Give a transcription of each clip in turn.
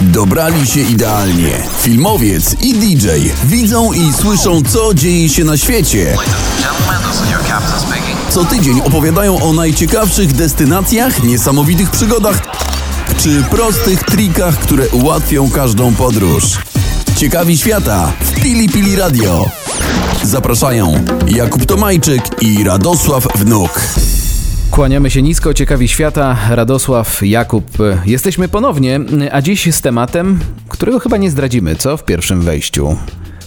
Dobrali się idealnie. Filmowiec i DJ widzą i słyszą, co dzieje się na świecie. Co tydzień opowiadają o najciekawszych destynacjach, niesamowitych przygodach czy prostych trikach, które ułatwią każdą podróż. Ciekawi świata w Pili Pili Radio. Zapraszają Jakub Tomajczyk i Radosław Wnuk. Kłaniamy się nisko, ciekawi świata, Radosław, Jakub. Jesteśmy ponownie, a dziś z tematem, którego chyba nie zdradzimy, co w pierwszym wejściu.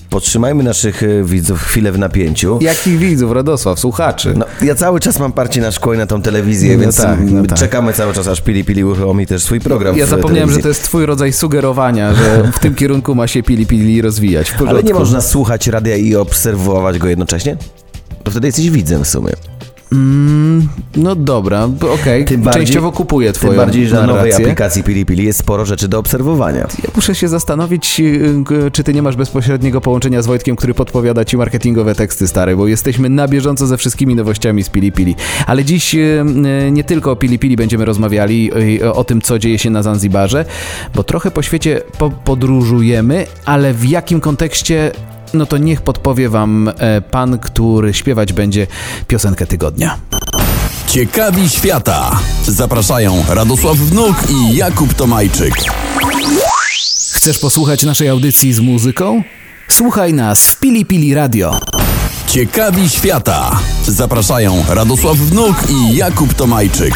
Podtrzymajmy naszych e, widzów chwilę w napięciu. Jakich widzów, Radosław, słuchaczy? No, ja cały czas mam parcie na szkło i na tą telewizję, No więc tak, no tak. czekamy cały czas, aż Pili Pili uruchomi też swój program Ja zapomniałem, że telewizji. to jest twój rodzaj sugerowania, że w tym kierunku ma się pili pili rozwijać. Ale nie można słuchać radia i obserwować go jednocześnie? To wtedy jesteś widzem w sumie. No dobra, okej, bardziej- częściowo kupuję twoją Tym bardziej, że na nowej aplikacji Pili Pili jest sporo rzeczy do obserwowania. Ja muszę się zastanowić, y, czy ty nie masz bezpośredniego połączenia z Wojtkiem, który podpowiada ci marketingowe teksty stare, bo jesteśmy na bieżąco ze wszystkimi nowościami z Pili Pili. Ale dziś y, y, nie tylko o Pili Pili będziemy rozmawiali, o tym, co dzieje się na Zanzibarze, bo trochę po świecie po podróżujemy, ale w jakim kontekście no to niech podpowie wam e, pan, który śpiewać będzie piosenkę tygodnia. Ciekawi świata. Zapraszają Radosław Wnuk i Jakub Tomajczyk. Chcesz posłuchać naszej audycji z muzyką? Słuchaj nas w Pili Pili Radio. Ciekawi świata. Zapraszają Radosław Wnuk i Jakub Tomajczyk.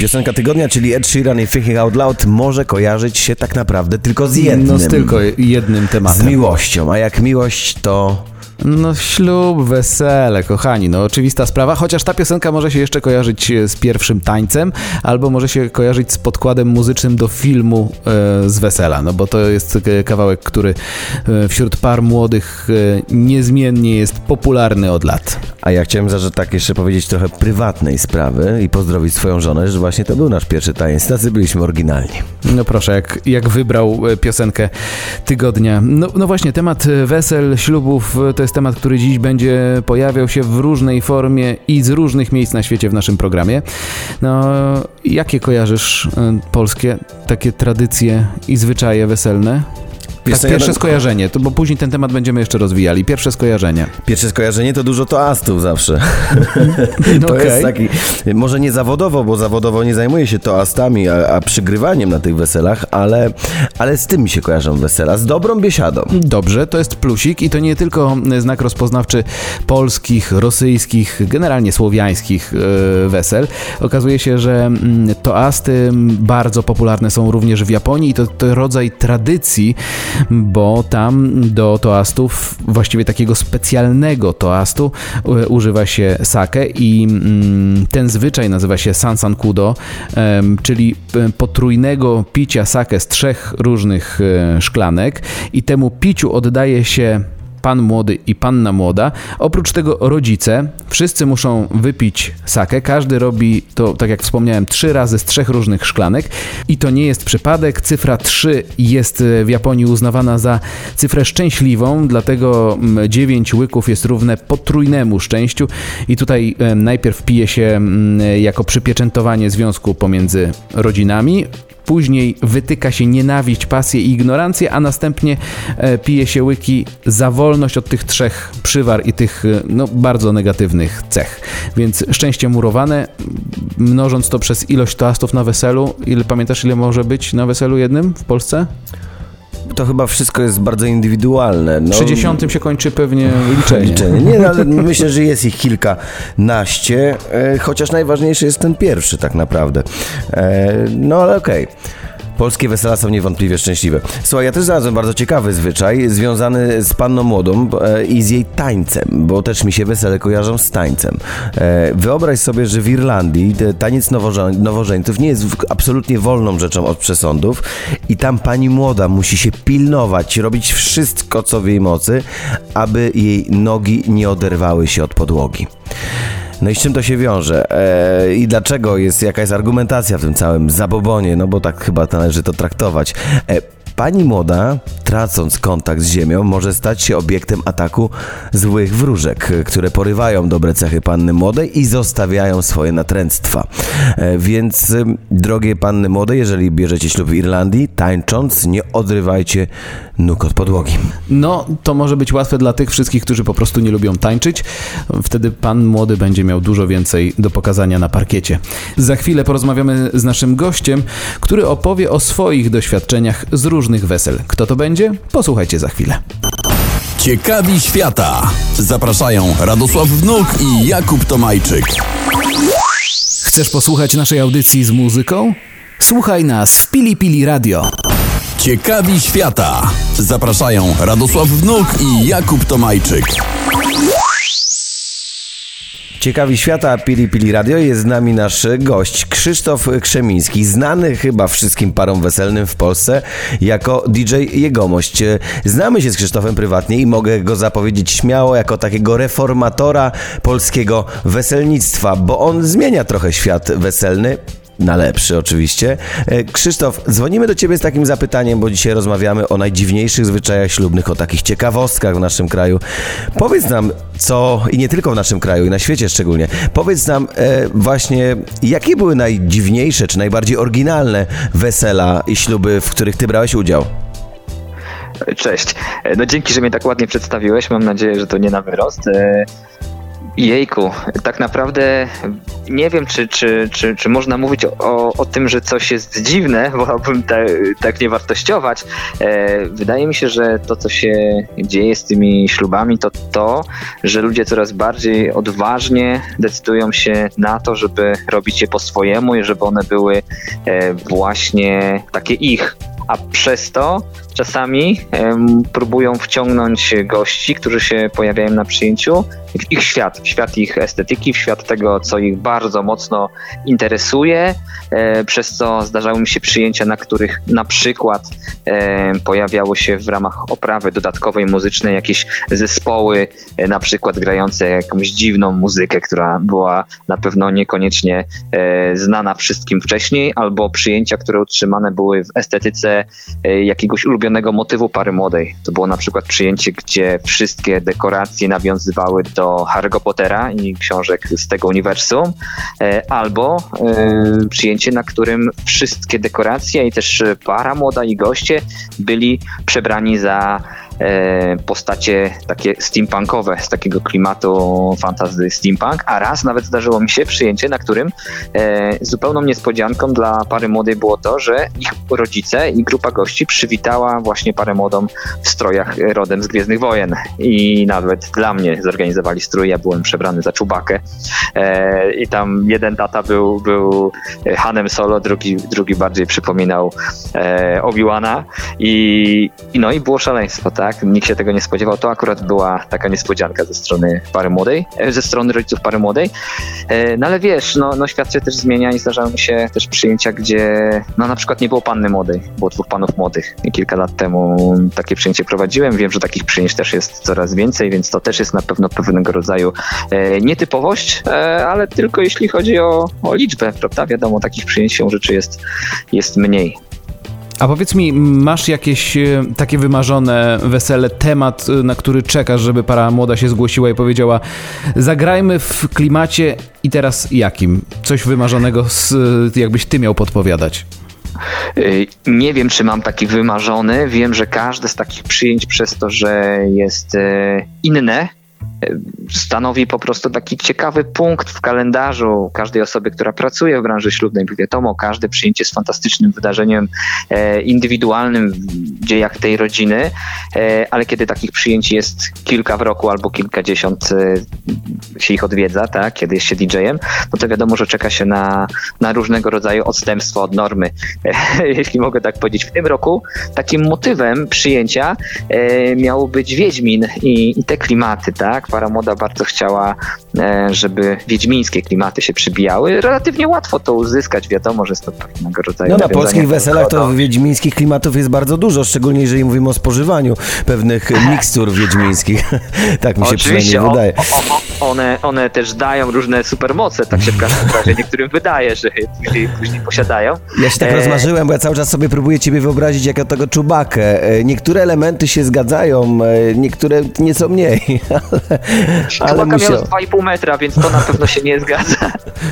Piosenka tygodnia, czyli Ed Sheeran i Thinking Out Loud może kojarzyć się tak naprawdę tylko z jednym. No z tylko jednym z tematem. miłością, a jak miłość to... No ślub, wesele, kochani, no oczywista sprawa, chociaż ta piosenka może się jeszcze kojarzyć e, z pierwszym tańcem, albo może się kojarzyć z podkładem muzycznym do filmu e, z wesela, no bo to jest kawałek, który e, wśród par młodych e, niezmiennie jest popularny od lat. A ja chciałem za tak jeszcze powiedzieć trochę prywatnej sprawy i pozdrowić swoją żonę, że właśnie to był nasz pierwszy taniec. Tacy byliśmy oryginalni. No proszę, jak, jak wybrał piosenkę tygodnia. No, no właśnie, temat wesel, ślubów to jest temat, który dziś będzie pojawiał się w różnej formie i z różnych miejsc na świecie w naszym programie. No, jakie kojarzysz e, polskie takie tradycje i zwyczaje weselne? Wiesz Tak, pierwsze skojarzenie, to, bo później ten temat będziemy jeszcze rozwijali. Pierwsze skojarzenie. Pierwsze skojarzenie to dużo toastów zawsze. No to okej. jest taki, może nie zawodowo, bo zawodowo nie zajmuję się toastami, a, a przygrywaniem na tych weselach, ale, ale z tym mi się kojarzą wesela, z dobrą biesiadą. Dobrze, to jest plusik i to nie tylko znak rozpoznawczy polskich, rosyjskich, generalnie słowiańskich e, wesel. Okazuje się, że mm, toasty bardzo popularne są również w Japonii i to, to rodzaj tradycji, bo tam do toastów, właściwie takiego specjalnego toastu używa się sake i mm, ten zwyczaj nazywa się sansankudo, em, czyli e, potrójnego picia sake z trzech różnych e, szklanek i temu piciu oddaje się pan młody i panna młoda. Oprócz tego rodzice, wszyscy muszą wypić sakę. Każdy robi to, tak jak wspomniałem, trzy razy z trzech różnych szklanek i to nie jest przypadek. Cyfra 3 jest e, w Japonii uznawana za cyfrę szczęśliwą, dlatego 9 łyków jest równe potrójnemu szczęściu i tutaj e, najpierw pije się mm, jako przypieczętowanie związku pomiędzy rodzinami, Później wytyka się nienawiść, pasję i ignorancję, a następnie e, pije się łyki za wolność od tych trzech przywar i tych e, no, bardzo negatywnych cech. Więc szczęście murowane, mnożąc to przez ilość toastów na weselu, ile pamiętasz ile może być na weselu jednym w Polsce? To chyba wszystko jest bardzo indywidualne. No, Przy dziesiątym się kończy pewnie liczenie. liczenie. Nie, no, ale myślę, że jest ich kilkanaście, e, chociaż najważniejszy jest ten pierwszy tak naprawdę. E, no ale okej. Polskie wesela są niewątpliwie szczęśliwe. Słuchaj, ja też znalazłem bardzo ciekawy zwyczaj związany z panną młodą e, i z jej tańcem, bo też mi się wesele kojarzą z tańcem. E, wyobraź sobie, że w Irlandii taniec nowożeńców nie jest absolutnie wolną rzeczą od przesądów i tam pani młoda musi się pilnować, robić wszystko, co w jej mocy, aby jej nogi nie oderwały się od podłogi. No i z czym to się wiąże? E, I dlaczego jest jaka jest argumentacja w tym całym zabobonie? No bo tak chyba należy to traktować. E, pani młoda, tracąc kontakt z ziemią, może stać się obiektem ataku złych wróżek, które porywają dobre cechy panny młodej i zostawiają swoje natręctwa. E, Więc, drogie panny młode, jeżeli bierzecie ślub w Irlandii, tańcząc, nie odrywajcie nóg od podłogi. No, to może być łatwe dla tych wszystkich, którzy po prostu nie lubią tańczyć. Wtedy pan młody będzie miał dużo więcej do pokazania na parkiecie. Za chwilę porozmawiamy z naszym gościem, który opowie o swoich doświadczeniach z różnych wesel. Kto to będzie? Posłuchajcie za chwilę. Ciekawi świata. Zapraszają Radosław Wnuk i Jakub Tomajczyk. Chcesz posłuchać naszej audycji z muzyką? Słuchaj nas w Pili Pili Radio. Ciekawi świata. Zapraszają Radosław Wnuk i Jakub Tomajczyk. Ciekawi świata Pili Pili Radio jest z nami nasz gość Krzysztof Krzemiński, znany chyba wszystkim parom weselnym w Polsce jako DJ Jegomość. Znamy się z Krzysztofem prywatnie i mogę go zapowiedzieć śmiało jako takiego reformatora polskiego weselnictwa, bo on zmienia trochę świat weselny. Na lepszy oczywiście. E, Krzysztof, dzwonimy do Ciebie z takim zapytaniem, bo dzisiaj rozmawiamy o najdziwniejszych zwyczajach ślubnych, o takich ciekawostkach w naszym kraju. Powiedz nam, co, i nie tylko w naszym kraju, i na świecie szczególnie, powiedz nam e, właśnie, jakie były najdziwniejsze, czy najbardziej oryginalne wesela i śluby, w których Ty brałeś udział? Cześć. E, No dzięki, że mnie tak ładnie przedstawiłeś. Mam nadzieję, że to nie na wyrost. Jejku, tak naprawdę nie wiem, czy, czy, czy, czy można mówić o, o tym, że coś jest dziwne, wolałbym ta, tak nie wartościować. E, wydaje mi się, że to, co się dzieje z tymi ślubami, to to, że ludzie coraz bardziej odważnie decydują się na to, żeby robić je po swojemu i żeby one były e, właśnie takie ich. A przez to czasami próbują wciągnąć gości, którzy się pojawiają na przyjęciu, w ich świat, w świat ich estetyki, w świat tego, co ich bardzo mocno interesuje, e, przez co zdarzały mi się przyjęcia, na których na przykład e, pojawiało się w ramach oprawy dodatkowej muzycznej jakieś zespoły, e, na przykład grające jakąś dziwną muzykę, która była na pewno niekoniecznie znana wszystkim wcześniej, albo przyjęcia, które utrzymane były w estetyce jakiegoś ulubionego motywu pary młodej. To było na przykład przyjęcie, gdzie wszystkie dekoracje nawiązywały do Harry'ego Pottera i książek z tego uniwersum, e, albo e, przyjęcie, na którym wszystkie dekoracje i też para młoda i goście byli przebrani za postacie takie steampunkowe, z takiego klimatu fantazy steampunk, a raz nawet zdarzyło mi się przyjęcie, na którym e, zupełną niespodzianką dla pary młodej było to, że ich rodzice i grupa gości przywitała właśnie parę młodą w strojach rodem z Gwiezdnych Wojen. I nawet dla mnie zorganizowali strój, ja byłem przebrany za czubakę e, i tam jeden tata był, był Hanem Solo, drugi, drugi bardziej przypominał e, Obi-Wana. I no i było szaleństwo, tak? Nikt się tego nie spodziewał. To akurat była taka niespodzianka ze strony pary młodej, e, ze strony rodziców pary młodej. E, No ale wiesz, no, no świat się też zmienia i zdarzały się też przyjęcia, gdzie no na przykład nie było panny młodej, było dwóch panów młodych. I kilka lat temu takie przyjęcie prowadziłem. Wiem, że takich przyjęć też jest coraz więcej, więc to też jest na pewno pewnego rodzaju e, nietypowość, ale tylko jeśli chodzi o, o liczbę, prawda? Wiadomo, takich przyjęć się rzeczy jest, jest mniej. A powiedz mi, masz jakieś e, takie wymarzone wesele, temat, e, na który czekasz, żeby para młoda się zgłosiła i powiedziała zagrajmy w klimacie i teraz jakim? Coś wymarzonego, z, e, jakbyś ty miał podpowiadać. Nie wiem, czy mam taki wymarzony. Wiem, że każde z takich przyjęć przez to, że jest inne, stanowi po prostu taki ciekawy punkt w kalendarzu każdej osoby, która pracuje w branży ślubnej. Wiadomo, każde przyjęcie jest fantastycznym wydarzeniem e, indywidualnym w dziejach tej rodziny, e, ale kiedy takich przyjęć jest kilka w roku albo kilkadziesiąt e, się ich odwiedza, tak, kiedy jest się DJ-em, no to wiadomo, że czeka się na, na różnego rodzaju odstępstwo od normy. Jeśli mogę tak powiedzieć, w tym roku takim motywem przyjęcia e, miał być Wiedźmin i, i te klimaty, tak? Tak? Para młoda bardzo chciała, e, żeby wiedźmińskie klimaty się przybijały. Relatywnie łatwo to uzyskać, wiadomo, że jest to pewnego rodzaju No na polskich weselach to wiedźmińskich klimatów jest bardzo dużo, szczególnie jeżeli mówimy o spożywaniu pewnych mikstur wiedźmińskich. tak mi się przynajmniej Oczywiście, o, wydaje. o, o, one, one też dają różne supermoce, tak się w każdym razie niektórym wydaje, że później, później posiadają. Ja się tak E, rozmarzyłem, bo ja cały czas sobie próbuję ciebie wyobrazić jako tego czubakę. E, Niektóre elementy się zgadzają, e, niektóre nieco mniej, ale, ale, Chłopaka musiał, miał z 2,5 metra, więc to na pewno się nie zgadza.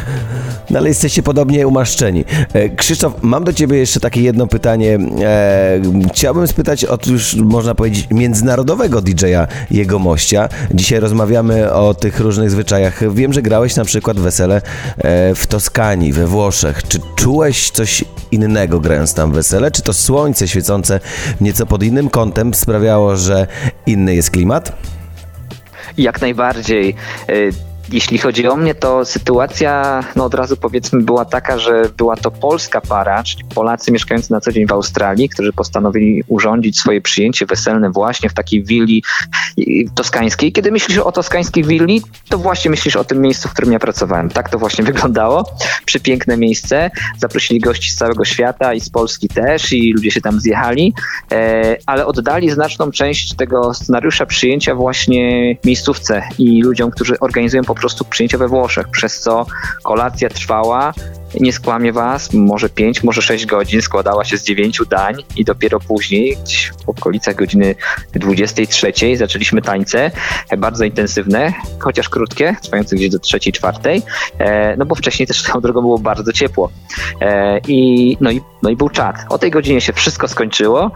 no, ale jesteście podobnie umaszczeni. E, Krzysztof, mam do ciebie jeszcze takie jedno pytanie. E, Chciałbym spytać o już można powiedzieć międzynarodowego DJ-a jego mościa. Dzisiaj rozmawiamy o tych różnych zwyczajach. Wiem, że grałeś na przykład wesele e, w Toskanii, we Włoszech. Czy czułeś coś innego grając tam wesele? Czy to słońce świecące nieco pod innym kątem sprawiało, że inny jest klimat? Jak najbardziej. Jeśli chodzi o mnie, to sytuacja, no od razu powiedzmy, była taka, że była to polska para, czyli Polacy mieszkający na co dzień w Australii, którzy postanowili urządzić swoje przyjęcie weselne właśnie w takiej willi y, toskańskiej. Kiedy myślisz o toskańskiej willi, to właśnie myślisz o tym miejscu, w którym ja pracowałem. Tak to właśnie wyglądało. Przepiękne miejsce. Zaprosili gości z całego świata i z Polski też i ludzie się tam zjechali, e, ale oddali znaczną część tego scenariusza przyjęcia właśnie miejscówce i ludziom, którzy organizują po prostu przyjęcia we Włoszech, przez co kolacja trwała, nie skłamię was, może 5, może 6 godzin, składała się z 9 dań i dopiero później, gdzieś w okolicach godziny 23 zaczęliśmy tańce, e, bardzo intensywne, chociaż krótkie, trwające gdzieś do 3-4, e, no bo wcześniej też tą drogą było bardzo ciepło. E, I, no, i, no i był czat. O tej godzinie się wszystko skończyło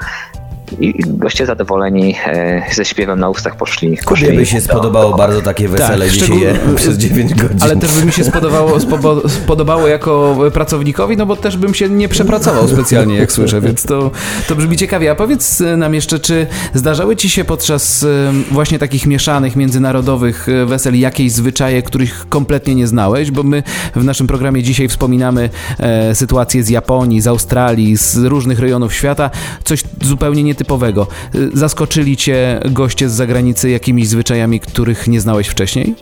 i goście zadowoleni e, ze śpiewem na ustach poszli. Kubie by się do- spodobało bardzo takie wesele Tak, dzisiaj szczegól- przez 9 godzin. Ale też by mi się spodobało, spobo- spodobało jako pracownikowi, no bo też bym się nie przepracował specjalnie, jak słyszę, więc to, to brzmi ciekawie. A powiedz e, nam jeszcze, czy zdarzały ci się podczas właśnie takich mieszanych, międzynarodowych wesel jakieś zwyczaje, których kompletnie nie znałeś? Bo my w naszym programie dzisiaj wspominamy e, sytuacje z Japonii, z Australii, z różnych rejonów świata, coś zupełnie nietypowego. E, Zaskoczyli cię goście z zagranicy jakimiś zwyczajami, których nie znałeś wcześniej?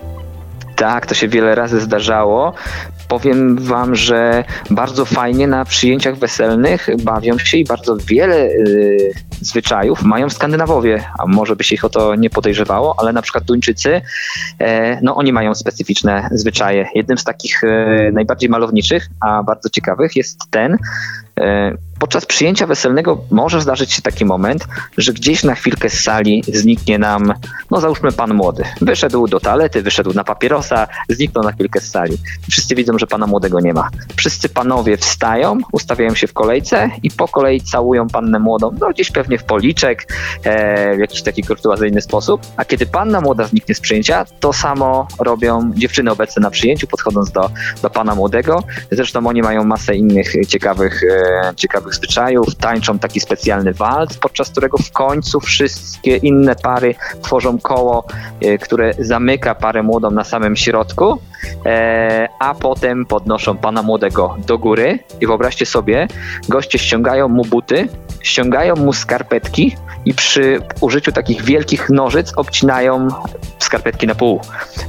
Tak, to się wiele razy zdarzało. Powiem wam, że bardzo fajnie na przyjęciach weselnych bawią się i bardzo wiele y, zwyczajów mają Skandynawowie, a może by się ich o to nie podejrzewało, ale na przykład Duńczycy, e, no oni mają specyficzne zwyczaje. Jednym z takich e, najbardziej malowniczych, a bardzo ciekawych jest ten, podczas przyjęcia weselnego może zdarzyć się taki moment, że gdzieś na chwilkę z sali zniknie nam, no załóżmy pan młody. Wyszedł do toalety, wyszedł na papierosa, zniknął na chwilkę z sali. Wszyscy widzą, że pana młodego nie ma. Wszyscy panowie wstają, ustawiają się w kolejce i po kolei całują pannę młodą, no gdzieś pewnie w policzek, e, w jakiś taki kurtuazyjny sposób. A kiedy panna młoda zniknie z przyjęcia, to samo robią dziewczyny obecne na przyjęciu, podchodząc do, do pana młodego. Zresztą oni mają masę innych ciekawych, e, ciekawych zwyczajów. Tańczą taki specjalny walc, podczas którego w końcu wszystkie inne pary tworzą koło, e, które zamyka parę młodą na samym środku, e, a potem podnoszą pana młodego do góry i wyobraźcie sobie, goście ściągają mu buty, ściągają mu skarpetki i przy użyciu takich wielkich nożyc obcinają skarpetki na pół.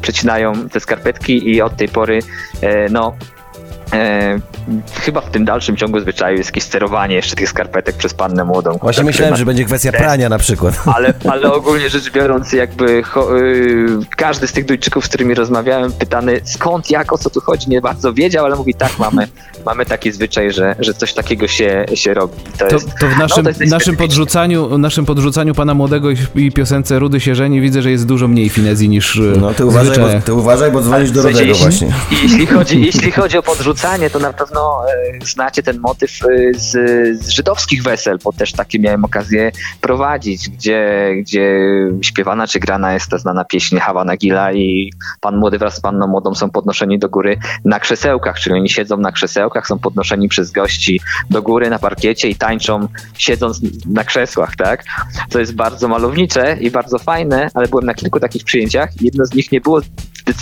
Przecinają te skarpetki i od tej pory e, no E, chyba w tym dalszym ciągu zwyczaju jest jakieś sterowanie jeszcze tych skarpetek przez pannę młodą. Właśnie myślałem, że będzie kwestia prania na przykład. Ale, ale ogólnie rzecz biorąc, jakby cho, y, każdy z tych Duńczyków, z którymi rozmawiałem, pytany skąd, jak, o co tu chodzi, nie bardzo wiedział, ale mówi tak, mamy, mamy taki zwyczaj, że, że coś takiego się, się robi. To, To, jest, to w naszym, no, to naszym, podrzucaniu, naszym podrzucaniu pana młodego i, i piosence Rudy się żeni widzę, że jest dużo mniej finezji niż No ty uważaj, zwyczaje. bo, ty uważaj, bo dzwonisz do W sensie, Rodego jeśli- właśnie. Jeśli chodzi, jeśli chodzi o podrzucanie, to na pewno e, znacie ten motyw e, z, z żydowskich wesel, bo też takie miałem okazję prowadzić, gdzie, gdzie śpiewana czy grana jest ta znana pieśń Hawa Nagila i pan młody wraz z panną młodą są podnoszeni do góry na krzesełkach, czyli oni siedzą na krzesełkach, są podnoszeni przez gości do góry na parkiecie i tańczą siedząc na krzesłach, tak? To jest bardzo malownicze i bardzo fajne, ale byłem na kilku takich przyjęciach. Jedno z nich nie było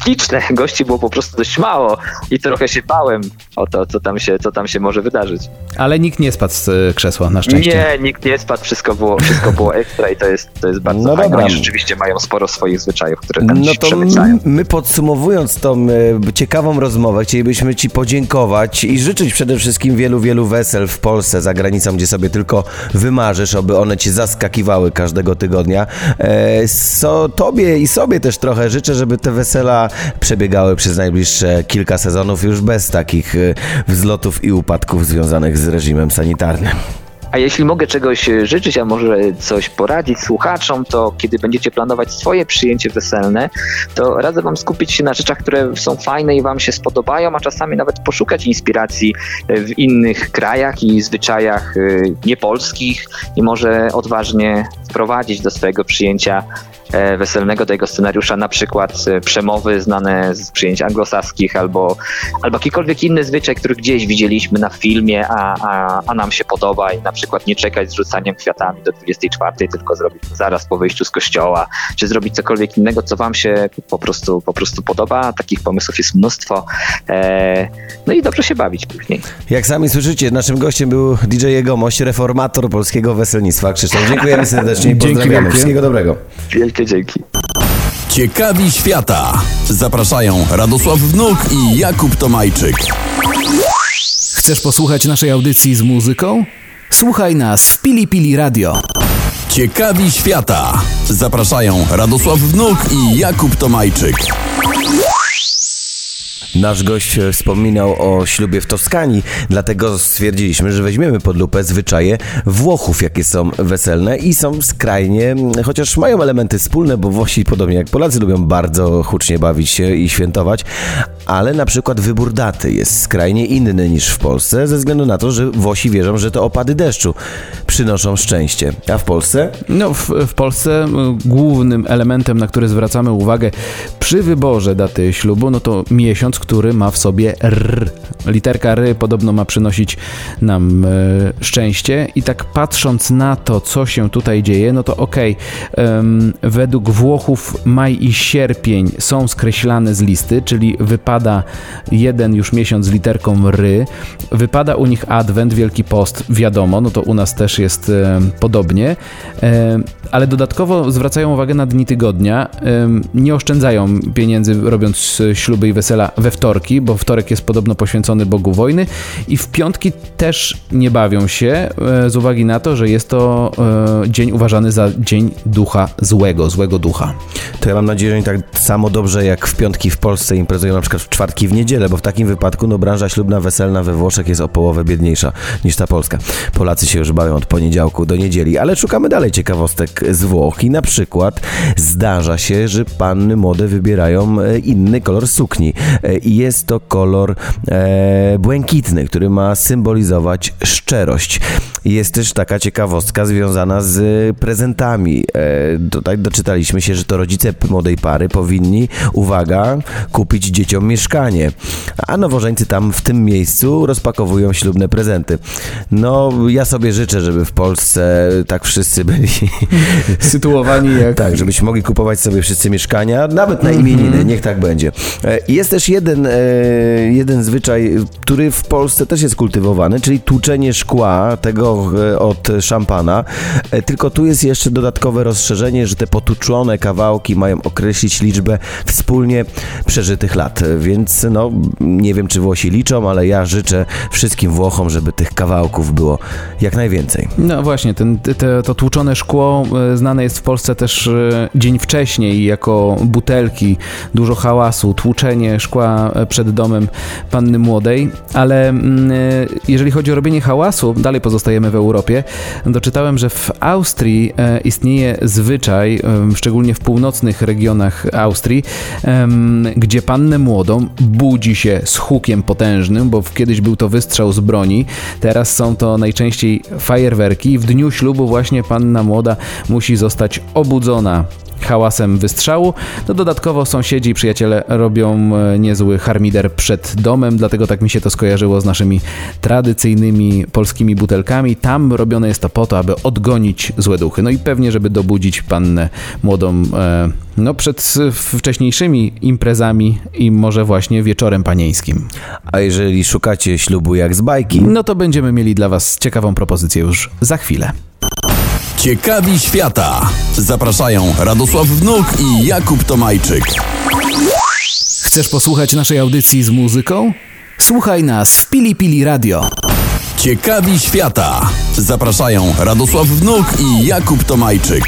liczne, gości było po prostu dość mało i trochę się bałem o to, co tam się, co tam się może wydarzyć. Ale nikt nie spadł z e, krzesła, na szczęście. Nie, nikt nie spadł, wszystko było, wszystko było ekstra i to jest, to jest bardzo No fajne. dobra. Oni rzeczywiście mają sporo swoich zwyczajów, które tam No się to przemycają. m- my podsumowując tą e, ciekawą rozmowę, chcielibyśmy Ci podziękować i życzyć przede wszystkim wielu, wielu wesel w Polsce, za granicą, gdzie sobie tylko wymarzysz, aby one Cię zaskakiwały każdego tygodnia. E, so, tobie i sobie też trochę życzę, żeby te wesela przebiegały przez najbliższe kilka sezonów już bez takich e, wzlotów i upadków związanych z reżimem sanitarnym. A jeśli mogę czegoś e, życzyć, a może coś poradzić słuchaczom, to kiedy będziecie planować swoje przyjęcie weselne, to radzę Wam skupić się na rzeczach, które są fajne i Wam się spodobają, a czasami nawet poszukać inspiracji e, w innych krajach i zwyczajach niepolskich i może odważnie wprowadzić do swojego przyjęcia weselnego tego scenariusza na przykład e, przemowy znane z przyjęć anglosaskich albo, albo jakikolwiek inny zwyczaj, który gdzieś widzieliśmy na filmie, a, a, a nam się podoba i na przykład nie czekać z rzucaniem kwiatami do 24, tylko zrobić to zaraz po wyjściu z kościoła, czy zrobić cokolwiek innego, co wam się po prostu, po prostu podoba. Takich pomysłów jest mnóstwo. E, no i dobrze się bawić później. Jak sami słyszycie, naszym gościem był DJ Jegomość, reformator polskiego weselnictwa. Krzysztof, dziękujemy serdecznie i Dzięki pozdrawiamy. wielkie. Wszystkiego dobrego. Wielkie dzięki. Ciekawi świata. Zapraszają Radosław Wnuk i Jakub Tomajczyk. Chcesz posłuchać naszej audycji z muzyką? Słuchaj nas w Pili Pili Radio. Ciekawi świata. Zapraszają Radosław Wnuk i Jakub Tomajczyk. Nasz gość e, wspominał o ślubie w Toskanii, dlatego stwierdziliśmy, że weźmiemy pod lupę zwyczaje Włochów, jakie są weselne i są skrajnie, chociaż mają elementy wspólne, bo Włosi, podobnie jak Polacy, lubią bardzo hucznie bawić się i świętować, ale na przykład wybór daty jest skrajnie inny niż w Polsce, ze względu na to, że Włosi wierzą, że to opady deszczu przynoszą szczęście. A w Polsce? No, w, w Polsce głównym elementem, na który zwracamy uwagę przy wyborze daty ślubu, no to miesiąc, który ma w sobie R. Literka R podobno ma przynosić nam e, szczęście. I tak patrząc na to, co się tutaj dzieje, no to okej, em, według Włochów maj i sierpień są skreślane z listy, czyli wypada jeden już miesiąc z literką R, wypada u nich Adwent, Wielki Post, wiadomo, no to u nas też jest e, podobnie, e, ale dodatkowo zwracają uwagę na dni tygodnia, nie oszczędzają pieniędzy robiąc śluby i wesela we wtorki, bo wtorek jest podobno poświęcony Bogu wojny i w piątki też nie bawią się e, z uwagi na to, że jest to e, dzień uważany za dzień ducha złego, złego ducha. To ja mam nadzieję, że nie tak samo dobrze jak w piątki w Polsce imprezują na przykład w czwartki w niedzielę, bo w takim wypadku no, branża ślubna, weselna we Włoszech jest o połowę biedniejsza niż ta polska. Polacy się już bawią od poniedziałku do niedzieli, ale szukamy dalej ciekawostek z Włoch i na przykład zdarza się, że panny młode wybierają e, inny kolor sukni i jest to kolor e, błękitny, który ma symbolizować szczerość. Jest też taka ciekawostka związana z prezentami. E, tutaj doczytaliśmy się, że to rodzice młodej pary powinni, uwaga, kupić dzieciom mieszkanie, a nowożeńcy tam w tym miejscu rozpakowują ślubne prezenty. No, ja sobie życzę, żeby w Polsce tak wszyscy byli. Sytuowani jak... Tak, żebyśmy mogli kupować sobie wszyscy mieszkania, nawet na imieniny, niech tak będzie. E, Jest też jeden, e, jeden zwyczaj, który w Polsce też jest kultywowany, czyli tłuczenie szkła, tego e, od szampana. E, Tylko tu jest jeszcze dodatkowe rozszerzenie, że te potłuczone kawałki mają określić liczbę wspólnie przeżytych lat. Więc no, nie wiem czy Włosi liczą, ale ja życzę wszystkim Włochom, żeby tych kawałków było jak najwięcej. No właśnie, ten, te, to tłuczone szkło znane jest w Polsce też dzień wcześniej jako butelki, dużo hałasu, tłuczenie szkła e, przed domem panny młodej, ale mm, e, jeżeli chodzi o robienie hałasu, dalej pozostajemy w Europie, doczytałem, że w Austrii e, istnieje zwyczaj, szczególnie w północnych regionach Austrii, gdzie pannę młodą budzi się z hukiem potężnym, bo kiedyś był to wystrzał z broni, teraz są to najczęściej fajerwerki. W dniu ślubu właśnie panna młoda musi zostać obudzona hałasem wystrzału. No dodatkowo sąsiedzi i przyjaciele robią e, niezły harmider przed domem, dlatego tak mi się to skojarzyło z naszymi tradycyjnymi polskimi butelkami. Tam robione jest to po to, aby odgonić złe duchy. No i pewnie, żeby dobudzić pannę młodą e, no przed wcześniejszymi imprezami i może właśnie wieczorem panieńskim. A jeżeli szukacie ślubu jak z bajki, No to będziemy mieli dla Was ciekawą propozycję już za chwilę. Ciekawi świata. Zapraszają Radosław Wnuk i Jakub Tomajczyk. Chcesz posłuchać naszej audycji z muzyką? Słuchaj nas w Pili Pili Radio. Ciekawi świata. Zapraszają Radosław Wnuk i Jakub Tomajczyk.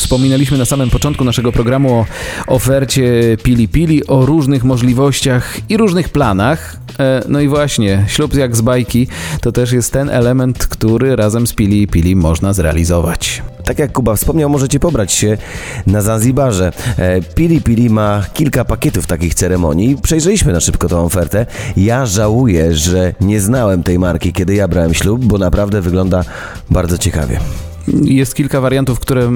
Wspominaliśmy na samym początku naszego programu o ofercie Pili Pili, o różnych możliwościach i różnych planach. E, No i właśnie, ślub jak z bajki to też jest ten element, który razem z Pili Pili można zrealizować. tak jak Kuba wspomniał, możecie pobrać się na Zanzibarze. E, Pili Pili ma kilka pakietów takich ceremonii. Przejrzeliśmy na szybko tą ofertę. Ja żałuję, że nie znałem tej marki, kiedy ja brałem ślub, bo naprawdę wygląda bardzo ciekawie. Jest kilka wariantów, które e,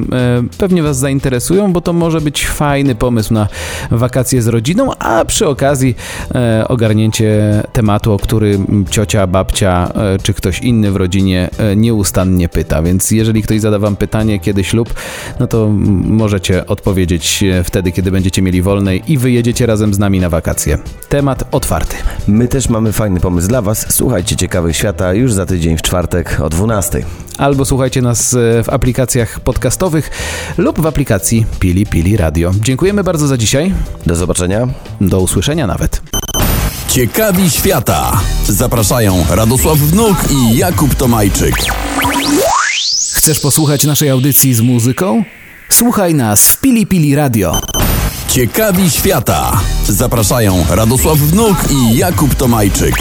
pewnie Was zainteresują, bo to może być fajny pomysł na wakacje z rodziną, a przy okazji e, ogarnięcie tematu, o który ciocia, babcia e, czy ktoś inny w rodzinie nieustannie pyta. Więc jeżeli ktoś zada Wam pytanie, kiedy ślub, no to możecie odpowiedzieć wtedy, kiedy będziecie mieli wolnej i wyjedziecie razem z nami na wakacje. Temat otwarty. My też mamy fajny pomysł dla Was. Słuchajcie Ciekawych Świata już za tydzień w czwartek o 12. Albo słuchajcie nas e, w aplikacjach podcastowych lub w aplikacji Pili Pili Radio. Dziękujemy bardzo za dzisiaj. Do zobaczenia. Do usłyszenia nawet. Ciekawi świata. Zapraszają Radosław Wnuk i Jakub Tomajczyk. Chcesz posłuchać naszej audycji z muzyką? Słuchaj nas w Pili Pili Radio. Ciekawi świata. Zapraszają Radosław Wnuk i Jakub Tomajczyk.